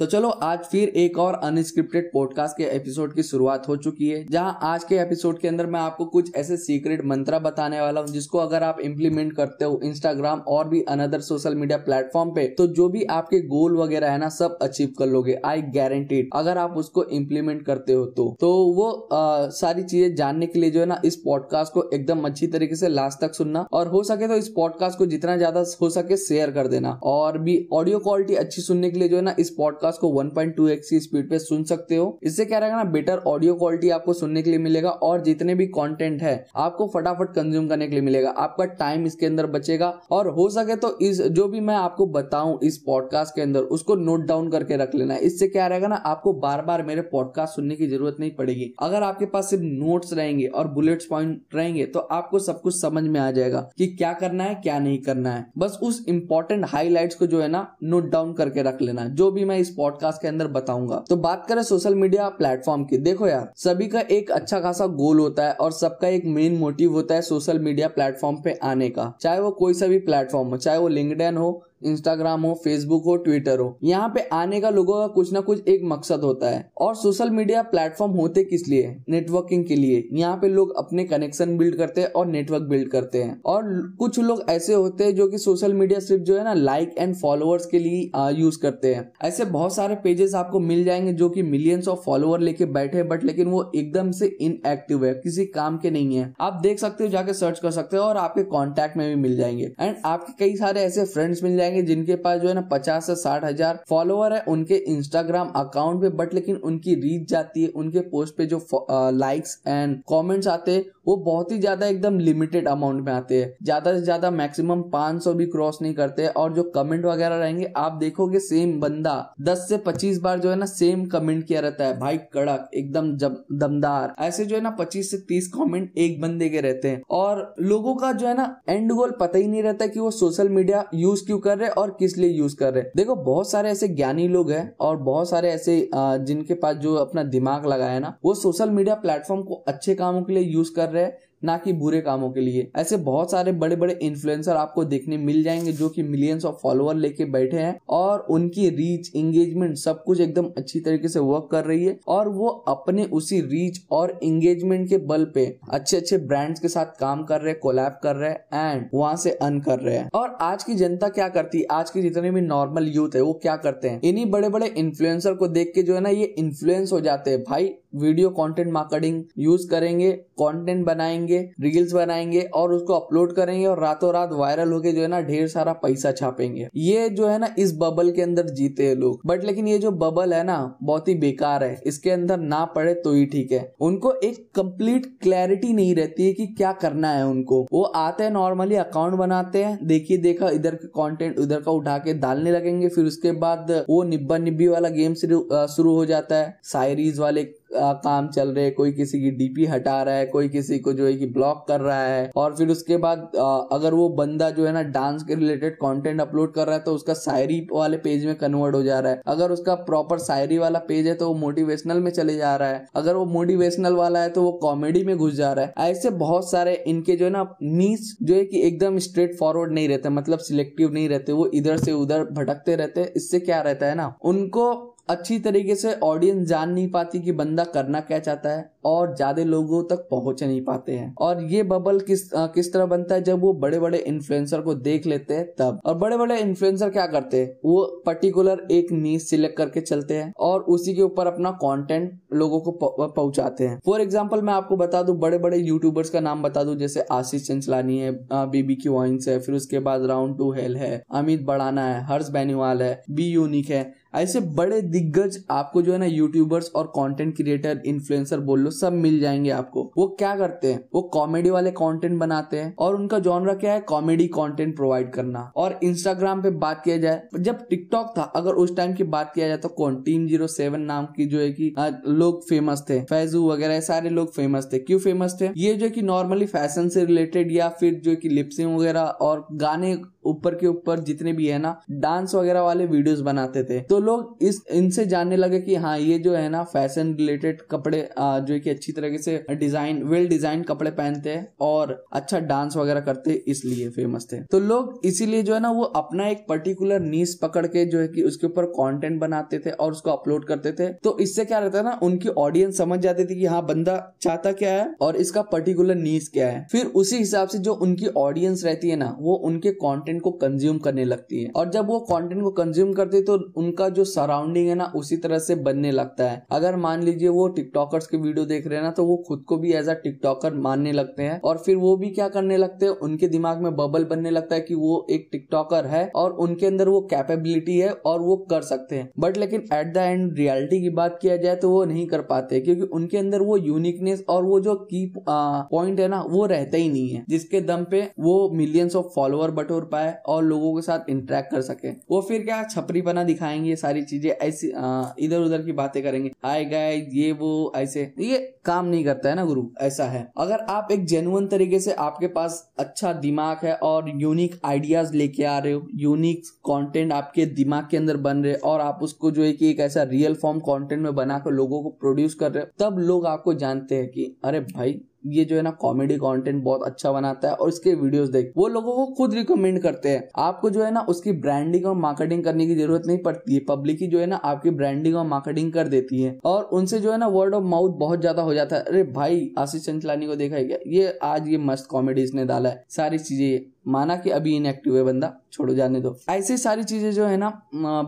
तो चलो आज फिर एक और अनस्क्रिप्टेड पॉडकास्ट के एपिसोड की शुरुआत हो चुकी है जहाँ आज के एपिसोड के अंदर मैं आपको कुछ ऐसे सीक्रेट मंत्रा बताने वाला हूँ जिसको अगर आप इम्प्लीमेंट करते हो इंस्टाग्राम और भी अनदर सोशल मीडिया प्लेटफॉर्म पे तो जो भी आपके गोल वगैरह है ना सब अचीव कर लोगे आई गारंटीड अगर आप उसको इम्प्लीमेंट करते हो तो। तो वो आ, सारी चीज़ें जानने के लिए जो है ना इस पॉडकास्ट को एकदम अच्छी तरीके से लास्ट तक सुनना और हो सके तो इस पॉडकास्ट को जितना ज़्यादा हो सके शेयर कर देना और भी ऑडियो क्वालिटी अच्छी सुनने के लिए जो है ना इस पॉडकास्ट पॉडकास्ट को 1.2x की स्पीड पे सुन सकते हो। इससे क्या रहेगा ना बेटर ऑडियो क्वालिटी आपको सुनने के लिए मिलेगा और जितने भी कंटेंट है, आपको फटाफट कंज्यूम करने के लिए मिलेगा। आपका टाइम इसके अंदर बचेगा और हो सके तो इस, जो भी मैं आपको बताऊँ इस पॉडकास्ट के अंदर, उसको नोट डाउन करके रख लेना। इससे क्या रहेगा ना, आपको बार बार मेरे पॉडकास्ट सुनने की ज़रूरत नहीं पड़ेगी। अगर आपके पास सिर्फ़ नोट्स रहेंगे और बुलेट्स पॉइंट रहेंगे तो आपको सब कुछ समझ में आ जाएगा कि क्या करना है, क्या नहीं करना है। बस उस इंपॉर्टेंट हाईलाइट्स को जो है ना नोट डाउन करके रख लेना। जो भी मैं इस पॉडकास्ट के अंदर बताऊँगा। तो बात करें सोशल मीडिया प्लेटफॉर्म की। देखो यार, सभी का एक अच्छा खासा गोल होता है और सबका एक मेन मोटिव होता है सोशल मीडिया प्लेटफॉर्म पे आने का। चाहे वो कोई सा भी प्लेटफॉर्म हो, चाहे वो लिंकड हो इंस्टाग्राम हो फेसबुक हो ट्विटर हो, यहाँ पे आने का लोगों का कुछ ना कुछ एक मकसद होता है। और सोशल मीडिया प्लेटफॉर्म होते किस लिए? नेटवर्किंग के लिए। यहाँ पे लोग अपने कनेक्शन बिल्ड करते हैं और नेटवर्क बिल्ड करते हैं। और कुछ लोग ऐसे होते हैं जो कि सोशल मीडिया सिर्फ़ जो है ना लाइक एंड फॉलोअर्स के लिए यूज़ करते हैं। ऐसे बहुत सारे पेजेस आपको मिल जाएँगे जो कि मिलियंस ऑफ़ फॉलोअर लेके बैठे बट लेकिन वो एकदम से इनएक्टिव है, किसी काम के नहीं है। आप देख सकते हो, जाके सर्च कर सकते हो और आपके कॉन्टेक्ट में भी मिल जाएँगे। एंड आपके कई सारे ऐसे फ्रेंड्स मिल जाएँगे जाएँगे, जिनके पास जो है ना पचास से साठ हज़ार फॉलोअर है, उनके इंस्टाग्राम अकाउंट पे बट लेकिन उनकी रीच जाती है, उनके पोस्ट पे जो लाइक्स एंड कमेंट्स आते हैं, वो बहुत ही ज़्यादा एकदम लिमिटेड अमाउंट में आते हैं। ज़्यादा से ज़्यादा मैक्सिमम 500 भी क्रॉस नहीं करते और जो कमेंट वगैरह रहेंगे, आप देखोगे सेम बंदा 10 से 25 बार जो है ना सेम कमेंट किया रहता है। भाई कड़क, एकदम दमदार। ऐसे जो है ना 25 से 30 कमेंट एक बंदे के रहते हैं। और लोगों का जो है ना एंड गोल पता ही नहीं रहता कि वो सोशल मीडिया यूज़ क्यों कर रहे हैं और किस लिए यूज़ कर रहे हैं। देखो, बहुत सारे ऐसे ज्ञानी लोग हैं और बहुत सारे ऐसे जिनके पास जो अपना दिमाग लगाया ना, वो सोशल मीडिया प्लेटफॉर्म को अच्छे कामों के लिए यूज़ कर रहे हैं। ना कि बुरे कामों के लिए। ऐसे बहुत सारे बड़े बड़े इन्फ्लुएंसर आपको देखने मिल जाएँगे जो कि मिलियंस ऑफ़ फॉलोअर लेके बैठे हैं और उनकी रीच एंगेजमेंट सब कुछ एकदम अच्छी तरीके से वर्क कर रही है और वो अपने उसी रीच और एंगेजमेंट के बल पे अच्छे अच्छे ब्रांड्स के साथ काम कर रहे हैं कोलैब कर रहे हैं एंड वहाँ से अर्न कर रहे हैं। और आज की जनता क्या करती है? आज के जितने भी नॉर्मल यूथ है, वो क्या करते हैं? इन्हीं बड़े बड़े इन्फ्लुएंसर को देख के जो है ना, ये इन्फ्लुएंस हो जाते हैं। भाई वीडियो कंटेंट मार्केटिंग यूज़ करेंगे कंटेंट बनाएँगे रील्स बनाएँगे और उसको अपलोड करेंगे और रातों रात वायरल होके जो है ना ढेर सारा पैसा छापेंगे। ये जो है ना इस बबल के अंदर जीते हैं लोग। बट लेकिन ये जो बबल है ना, बहुत ही बेकार है। इसके अंदर ना पड़े तो ही ठीक है। उनको एक कंप्लीट क्लैरिटी नहीं रहती है कि क्या करना है उनको। वो आते हैं नॉर्मली अकाउंट बनाते हैं, देखिए, देखा, इधर के कंटेंट उधर का उठा के डालने लगेंगे। फिर उसके बाद वो निब्बा निब्बी वाला गेम शुरू हो जाता है। सायरीज वाले काम चल रहे हैं, कोई किसी की डीपी हटा रहा है, कोई किसी को जो है कि ब्लॉक कर रहा है, और फिर उसके बाद अगर वो बंदा जो है ना डांस के रिलेटेड कंटेंट अपलोड कर रहा है तो उसका शायरी वाले पेज में कन्वर्ट हो जा रहा है। अगर उसका प्रॉपर शायरी वाला पेज है तो वो मोटिवेशनल में चले जा रहा है। अगर वो मोटिवेशनल वाला है तो वो कॉमेडी में घुस जा रहा है। ऐसे बहुत सारे इनके जो है ना नीच जो है कि एकदम स्ट्रेट फॉरवर्ड नहीं रहते मतलब सिलेक्टिव नहीं रहते, वो इधर से उधर भटकते रहते इससे क्या रहता है ना, उनको अच्छी तरीके से ऑडियंस जान नहीं पाती कि बंदा करना क्या चाहता है। और ज़्यादा लोगों तक पहुँच नहीं पाते हैं। और ये बबल किस आ, किस तरह बनता है? जब वो बड़े बड़े इन्फ्लुएंसर को देख लेते हैं तब। और बड़े बड़े इन्फ्लुएंसर क्या करते हैं? वो पर्टिकुलर एक नीच सिलेक्ट करके चलते हैं और उसी के ऊपर अपना कंटेंट लोगों को पहुंचाते हैं। फॉर एग्ज़ाम्पल मैं आपको बता दू बड़े बड़े यूट्यूबर्स का नाम बता दू जैसे आशीष चंचलानी है बीबी की वाइंस है फिर उसके बाद राउंड टू हेल है अमित बड़ाना है हर्ष बैनीवाल है बी यूनिक है। ऐसे बड़े दिग्गज आपको जो है ना यूट्यूबर्स और कंटेंट क्रिएटर इन्फ्लुएंसर बोल लो सब मिल जाएँगे आपको। वो क्या करते हैं? वो कॉमेडी वाले कंटेंट बनाते हैं। और उनका जॉनरा क्या है? कॉमेडी कंटेंट प्रोवाइड करना। और इंस्टाग्राम पे बात किया जाए, जब टिकटॉक था, अगर उस टाइम की बात किया जाए तो कौन? टीम ज़ीरो सेवन नाम की जो है की लोग फ़ेमस थे। फैजू वगैरह सारे लोग फ़ेमस थे। क्यों फ़ेमस थे? ये जो की नॉर्मली फ़ैशन से रिलेटेड या फिर जो की लिप्सिंग वगैरह और गाने ऊपर के ऊपर जितने भी है ना डांस वगैरह वाले वीडियोस बनाते थे। तो लोग इस, इनसे जानने लगे कि हाँ ये जो है ना फ़ैशन रिलेटेड कपड़े जो कि अच्छी तरीके से डिज़ाइन वेल डिज़ाइन कपड़े पहनते हैं और अच्छा डांस वगैरह करते इसलिए फ़ेमस थे। तो लोग इसीलिए जो है ना, वो अपना एक पर्टिकुलर नीस पकड़ के जो है कि उसके ऊपर कंटेंट बनाते थे और उसको अपलोड करते थे। तो इससे क्या रहता है ना, उनकी ऑडियंस समझ जाती थी कि हाँ बंदा चाहता क्या है और इसका पर्टिकुलर नीस क्या है। फिर उसी हिसाब से जो उनकी ऑडियंस रहती है ना, वो उनके कंटेंट को कंज्यूम करने लगती है। और जब वो कंटेंट को कंज्यूम करते है तो उनका जो सराउंडिंग है ना, उसी तरह से बनने लगता है। अगर मान लीजिए वो टिकटॉकर्स के वीडियो देख रहे हैं ना तो वो खुद को भी एज अ टिकटॉकर मानने लगते हैं। और फिर वो भी क्या करने लगते हैं, उनके दिमाग में बबल बनने लगता है कि वो एक टिकटॉकर है, और उनके अंदर वो कैपेबिलिटी है, और वो कर सकते हैं। बट लेकिन एट द एंड रियलिटी की बात किया जाए तो वो नहीं कर पाते, क्योंकि उनके अंदर वो यूनिकनेस और वो जो की पॉइंट है ना, वो रहता ही नहीं है। जिसके दम पे वो मिलियंस ऑफ़ फॉलोअर बटोर पाए और लोगों के साथ इंटरेक्ट कर सके। वो फिर क्या, छपरी बना दिखाएँगे सारी चीज़ें, ऐसी इधर उधर की बातें करेंगे। आए गए ये वो, ऐसे। ये काम नहीं करता है ना गुरु, ऐसा है। अगर आप एक जेनुअन तरीके से आपके पास अच्छा दिमाग है और यूनिक आइडियाज़ लेके आ रहे हो यूनिक कंटेंट आपके दिमाग के अंदर बन रहे और आप उसको जो है कि एक ऐसा रियल फॉर्म कंटेंट में बनाकर लोगों को प्रोड्यूस कर रहे हो, तब लोग आपको जानते हैं कि, अरे भाई ये जो है ना कॉमेडी कंटेंट बहुत अच्छा बनाता है और इसके वीडियोस देख, वो लोगों को खुद रिकमेंड करते हैं। आपको जो है ना उसकी ब्रांडिंग और मार्केटिंग करने की ज़रूरत नहीं पड़ती है। पब्लिक ही जो है ना आपकी ब्रांडिंग और मार्केटिंग कर देती है। और उनसे जो है ना वर्ड ऑफ़ माउथ बहुत ज़्यादा हो जाता है। अरे भाई, आशीष चंचलानी को देखा है क्या? ये आज ये मस्त कॉमेडी इसने डाला है। सारी चीज़ें माना कि अभी इनएक्टिव है बंदा, छोड़ो जाने दो। ऐसी सारी चीज़ें जो है ना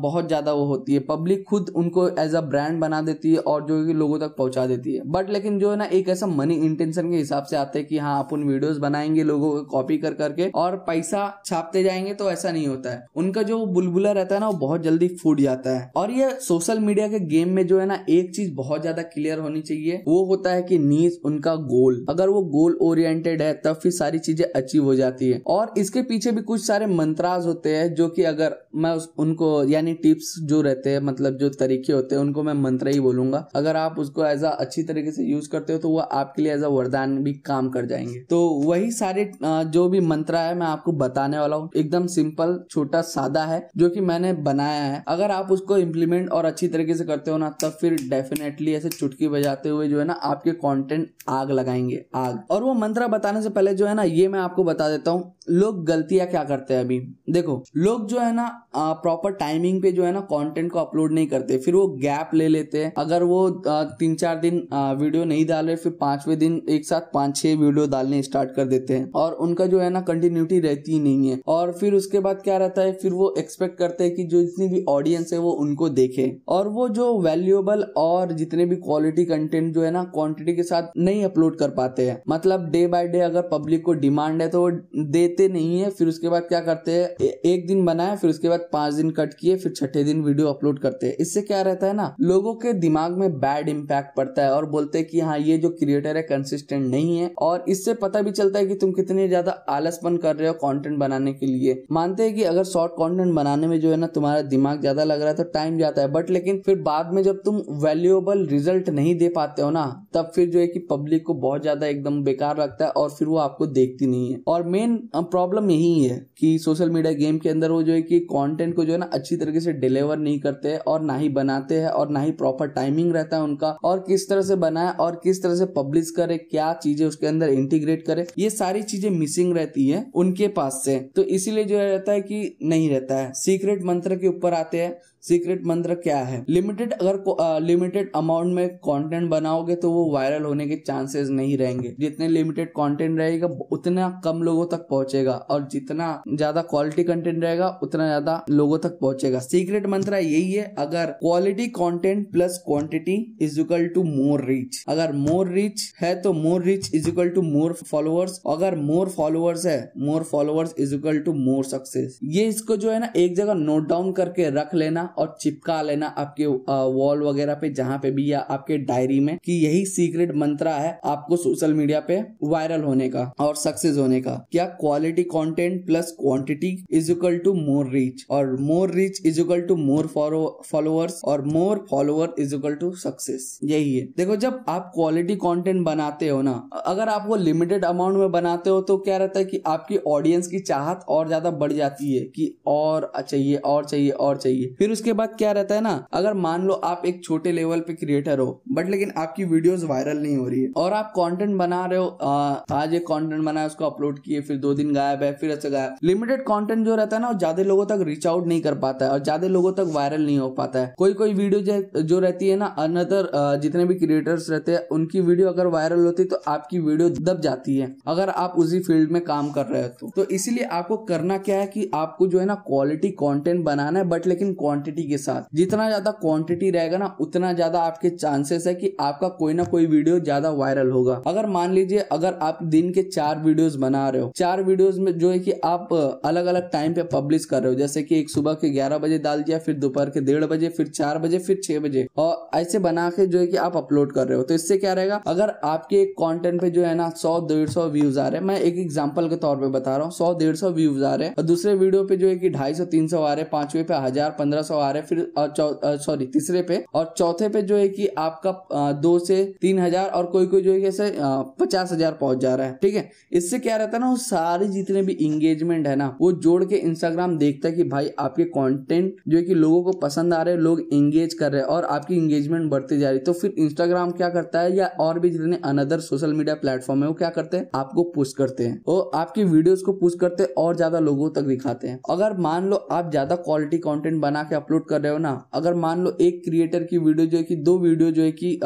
बहुत ज़्यादा वो होती है। पब्लिक खुद उनको एज अ ब्रांड बना देती है और जो कि लोगों तक पहुँचा देती है। बट लेकिन जो है ना, एक ऐसा मनी इंटेंशन के हिसाब से आते हैं कि हाँ अपन वीडियोस बनाएँगे लोगों को कॉपी कर करके और पैसा छापते जाएँगे तो ऐसा नहीं होता है। उनका जो बुलबुला रहता है ना, वो बहुत जल्दी फूट जाता है। और ये सोशल मीडिया के गेम में जो है ना, एक चीज़ बहुत ज़्यादा क्लियर होनी चाहिए। वो होता है कि नीज उनका गोल अगर वो गोल ओरिएंटेड है, तब फिर सारी चीज़ें अचीव हो जाती है। और इसके पीछे भी कुछ सारे मंत्राज होते हैं जो कि अगर मैं उस, उनको यानी टिप्स जो रहते हैं मतलब जो तरीके होते हैं उनको मैं मंत्र ही बोलूँगा। अगर आप उसको एज अ अच्छी तरीके से यूज़ करते हो तो वो आपके लिए एज अ वरदान भी काम कर जाएँगे। तो वही सारे जो भी मंत्र है मैं आपको बताने वाला हूँ। एकदम सिंपल छोटा सादा है जो कि मैंने बनाया है। अगर आप उसको इम्प्लीमेंट और अच्छी तरीके से करते हो ना तब फिर डेफिनेटली ऐसे चुटकी बजाते हुए जो है ना आपके कॉन्टेंट आग लगाएँगे आग। और वो मंत्र बताने से पहले जो है ना ये मैं आपको बता देता हूँ। लोग गलतियाँ क्या करते हैं अभी? देखो, लोग जो है ना प्रॉपर टाइमिंग पे जो है ना कंटेंट को अपलोड नहीं करते, फिर वो गैप ले लेते हैं। अगर वो तीन चार दिन वीडियो नहीं डाल रहे, फिर पांचवे दिन एक साथ पाँच छह वीडियो डालने स्टार्ट कर देते हैं। और उनका जो है ना कंटिन्यूटी रहती ही नहीं है। और फिर उसके बाद क्या रहता है, फिर वो एक्सपेक्ट करते हैं कि जो जितनी भी ऑडियंस है, वो उनको देखे। और वो जो वैल्यूएबल और जितने भी क्वालिटी कंटेंट जो है ना क्वांटिटी के साथ नहीं अपलोड कर पाते हैं। मतलब डे बाय डे अगर पब्लिक को डिमांड है तो वो देते देखते नहीं है, फिर उसके बाद क्या करते हैं एक दिन बनाए, फिर उसके बाद पाँच दिन कट किए, फिर छठे दिन वीडियो अपलोड करते हैं। इससे क्या रहता है ना, लोगों के दिमाग में बैड इम्पैक्ट पड़ता है और बोलते हैं कि हाँ ये जो क्रिएटर है कंसिस्टेंट नहीं है और इससे पता भी चलता है कि तुम कितने ज़्यादा आलसपन कर रहे हो कंटेंट बनाने के लिए। मानते हैं कि अगर शॉर्ट कंटेंट बनाने में जो है ना, तुम्हारा दिमाग ज़्यादा लग रहा है तो टाइम जाता है बट लेकिन फिर बाद में जब तुम वैल्यूएबल रिज़ल्ट नहीं दे पाते हो ना, तब फिर जो है कि पब्लिक को बहुत ज़्यादा एकदम बेकार लगता है और फिर वो आपको देखती नहीं है। और मेन प्रॉब्लम यही है कि सोशल मीडिया गेम के अंदर वो जो है कि कंटेंट को जो है ना अच्छी तरीके से डिलीवर नहीं करते हैं और ना ही बनाते हैं और ना ही प्रॉपर टाइमिंग रहता है उनका और किस तरह से बनाए और किस तरह से पब्लिश करे, क्या चीज़ें उसके अंदर इंटीग्रेट करे, ये सारी चीज़ें मिसिंग रहती है उनके पास से। तो इसीलिए जो रहता है कि नहीं रहता है। सीक्रेट मंत्र के ऊपर आते हैं सीक्रेट मंत्र क्या है? लिमिटेड अगर लिमिटेड अमाउंट में कंटेंट बनाओगे तो वो वायरल होने के चांसेस नहीं रहेंगे। जितने लिमिटेड कंटेंट रहेगा, उतना कम लोगों तक पहुंचेगा और जितना ज़्यादा क्वालिटी कंटेंट रहेगा, उतना ज़्यादा लोगों तक पहुंचेगा। सीक्रेट मंत्र यही है, अगर quality content plus quantity is equal to more reach अगर मोर रीच है तो more reach is equal to more followers अगर मोर फॉलोअर्स है more followers is equal to more success ये इसको जो है ना, एक जगह नोट डाउन करके रख लेना। और चिपका लेना आपके वॉल वगैरह पे, जहाँ पे भी या आपके डायरी में, कि यही सीक्रेट मंत्रा है आपको सोशल मीडिया पे वायरल होने का और सक्सेस होने का। क्या quality content plus quantity is equal to more reach और more reach is equal to more followers और more follower is equal to success यही है। देखो, जब आप क्वालिटी कंटेंट बनाते हो ना, अगर आप वो लिमिटेड अमाउंट में बनाते हो तो क्या रहता है कि आपकी ऑडियंस की चाहत और ज़्यादा बढ़ जाती है कि और चाहिए और चाहिए और चाहिए। फिर उसके बाद क्या रहता है ना अगर मान लो आप एक छोटे लेवल पे क्रिएटर हो बट लेकिन आपकी वीडियोस वायरल नहीं हो रही है और आप कंटेंट बना रहे हो आ, आज एक कंटेंट बनाया उसको अपलोड किए फिर दो दिन गायब है फिर अच्छा गायब। लिमिटेड कंटेंट जो रहता है ना ज़्यादा लोगों तक रीच आउट नहीं कर पाता है और ज़्यादा लोगों तक वायरल नहीं हो पाता है। कोई कोई वीडियो जो रहती है ना अनदर जितने भी क्रिएटर्स रहते हैं उनकी वीडियो अगर वायरल होती तो आपकी वीडियो दब जाती है अगर आप उसी फ़ील्ड में काम कर रहे हो तो, तो इसीलिए आपको करना क्या है कि आपको जो है ना क्वालिटी कंटेंट बनाना है बट लेकिन क्वांटिटी के साथ। जितना ज़्यादा क्वांटिटी रहेगा ना, उतना ज़्यादा आपके चांसेस है कि आपका कोई ना कोई वीडियो ज़्यादा वायरल होगा। अगर मान लीजिए, अगर आप दिन के चार वीडियोस बना रहे हो, चार वीडियोस में जो है कि आप अलग अलग टाइम पे पब्लिश कर रहे हो, जैसे कि एक सुबह के ग्यारह बजे डाल दिया, फिर दोपहर के डेढ़ बजे, फिर चार बजे, फिर छह बजे, और ऐसे बना के जो है कि आप अपलोड कर रहे हो। तो इससे क्या रहेगा, अगर आपके कंटेंट पे जो है ना सौ, डेढ़ सौ व्यूज़ आ रहे हैं, मैं एक एग्ज़ाम्पल के तौर पर बता रहा हूँ, सौ, डेढ़ सौ व्यूज़ आ रहे हैं, और दूसरे वीडियो पे जो है कि ढाई सौ, तीन सौ आ रहे हैं, पांचवे पे हज़ार, पंद्रह सौ आ रहे फिर सॉरी तीसरे पे। और चौथे पे जो है कि आपका दो से तीन हज़ार और कोई कोई जो है कैसे पचास हज़ार पहुँच जा रहा है, ठीक है? इससे क्या रहता है ना, वो सारे जितने भी इंगेजमेंट है ना, वो जोड़ के इंस्टाग्राम देखता है कि भाई आपके कंटेंट जो है कि लोगों को पसंद आ रहे हैं, लोग इंगेज कर रहे हैं और आपकी इंगेजमेंट बढ़ती जा रही तो फिर इंस्टाग्राम क्या करता है, या और भी जितने अनदर सोशल मीडिया प्लेटफॉर्म है, वो क्या करते हैं, आपको पुश करते हैं। वो आपकी वीडियोस को पुश करते हैं और ज़्यादा लोगों तक दिखाते हैं। अगर मान लो आप ज़्यादा क्वालिटी कंटेंट बना के अपलोड कर रहे हो ना, अगर मान लो एक क्रिएटर की वीडियो जो है कि दो वीडियो जो है कि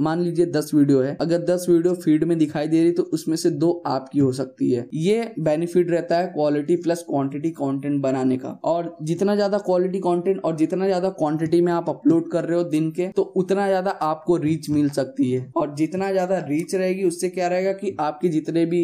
मान लीजिए दस वीडियो है, अगर दस वीडियो फ़ीड में दिखाई दे रही तो उसमें से दो आपकी हो सकती है। ये बेनिफिट रहता है क्वालिटी प्लस क्वांटिटी कंटेंट बनाने का। और जितना ज़्यादा क्वालिटी कंटेंट और जितना ज़्यादा क्वांटिटी में आप अपलोड कर रहे हो दिन के तो उतना ज़्यादा आपको रीच मिल सकती है। और जितना ज़्यादा रीच रहेगी, उससे क्या रहेगा कि आपके जितने भी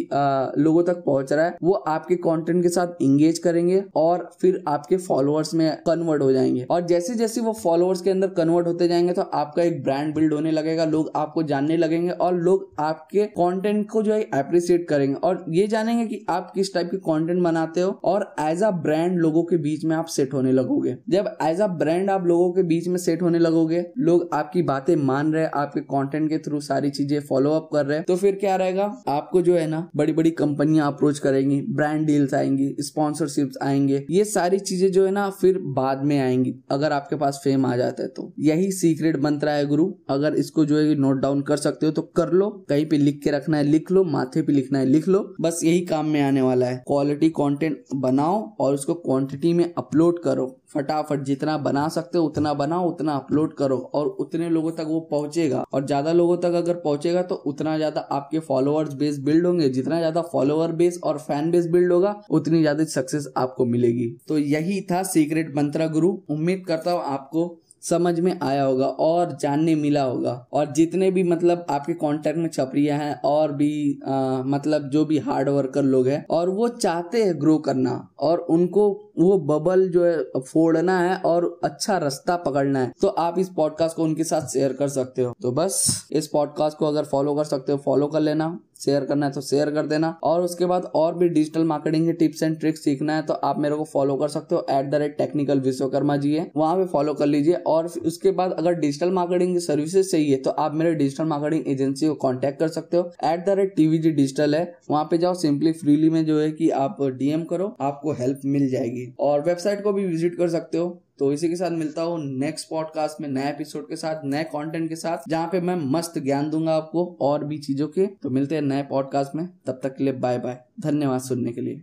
लोगों तक पहुँच रहा है, वो आपके कंटेंट के साथ इंगेज करेंगे और फिर आपके फॉलोअर्स में कन्वर्ट हो जाएँगे। और जैसे जैसे वो फॉलोअर्स के अंदर कन्वर्ट होते जाएँगे तो आपका एक ब्रांड बिल्ड होने लगेगा, लोग आपको जानने लगेंगे और लोग आपके कंटेंट को जो है अप्रिसिएट करेंगे। और ये जानेंगे कि आप किस टाइप के कंटेंट बनाते हो और एज अ ब्रांड लोगों के बीच में आप सेट होने लगोगे। जब एज अ ब्रांड आप लोगों के बीच में सेट होने लगोगे, लोग आपकी बातें मान रहे आपके कंटेंट के थ्रू सारी चीज़ें फॉलो अप कर रहे हैं तो फिर क्या रहेगा? आपको जो है ना बड़ी बड़ी कंपनियाँ अप्रोच करेंगी ब्रांड डील्स आएँगी स्पॉन्सरशिप आएँगे, ये सारी चीज़ें जो है ना, फिर बाद में आएँगी। अगर आपके पास फेम आ जाता है तो। यही सीक्रेट मंत्र है गुरु। अगर इसको जो है नोट डाउन कर सकते हो तो कर लो। कहीं पे लिख के रखना है, लिख लो। माथे पे लिखना है, लिख लो। बस यही काम में आने वाला है। क्वालिटी कंटेंट बनाओ और उसको क्वांटिटी में अपलोड करो। फटाफट जितना बना सकते हो उतना बनाओ उतना अपलोड करो और उतने लोगों तक वो पहुंचेगा। और ज़्यादा लोगों तक अगर पहुंचेगा तो उतना ज़्यादा आपके फॉलोअर्स बेस बिल्ड होंगे। जितना ज़्यादा फॉलोअर बेस और फ़ैन बेस बिल्ड होगा उतनी ज़्यादा सक्सेस आपको मिलेगी। तो यही था सीक्रेट मंत्रा गुरु उम्मीद करता हूँ आपको समझ में आया होगा और जानने मिला होगा। और जितने भी मतलब आपके कांटेक्ट में छपरिया हैं और भी आ, मतलब जो भी हार्ड वर्कर लोग हैं और वो चाहते हैं ग्रो करना और उनको वो बबल जो है, फोड़ना है और अच्छा रास्ता पकड़ना है। तो आप इस पॉडकास्ट को उनके साथ शेयर कर सकते हो। तो बस, इस पॉडकास्ट को अगर फॉलो कर सकते हो फॉलो कर लेना शेयर करना है तो शेयर कर देना। और उसके बाद और भी डिजिटल मार्केटिंग के टिप्स एंड ट्रिक्स सीखना है तो आप मेरे को फॉलो कर सकते हो at the rate technical Vishwakarma ji है। वहाँ पे फॉलो कर लीजिए और उसके बाद अगर डिजिटल मार्केटिंग की सर्विसेज़ चाहिए तो आप मेरे डिजिटल मार्केटिंग एजेंसी को कॉन्टेक्ट कर सकते हो। At the rate TV ji digital है। वहाँ पे जाओ सिंपली फ्रीली में जो है कि आप डीएम करो, आपको हेल्प मिल जाएगी। और वेबसाइट को भी विज़िट कर सकते हो। तो इसी के साथ मिलता हूँ नेक्स्ट पॉडकास्ट में, नए एपिसोड के साथ, नए कंटेंट के साथ, जहाँ पे मैं मस्त ज्ञान दूँगा आपको और भी चीज़ों के। तो मिलते हैं नए पॉडकास्ट में, तब तक के लिए बाय बाय धन्यवाद सुनने के लिए।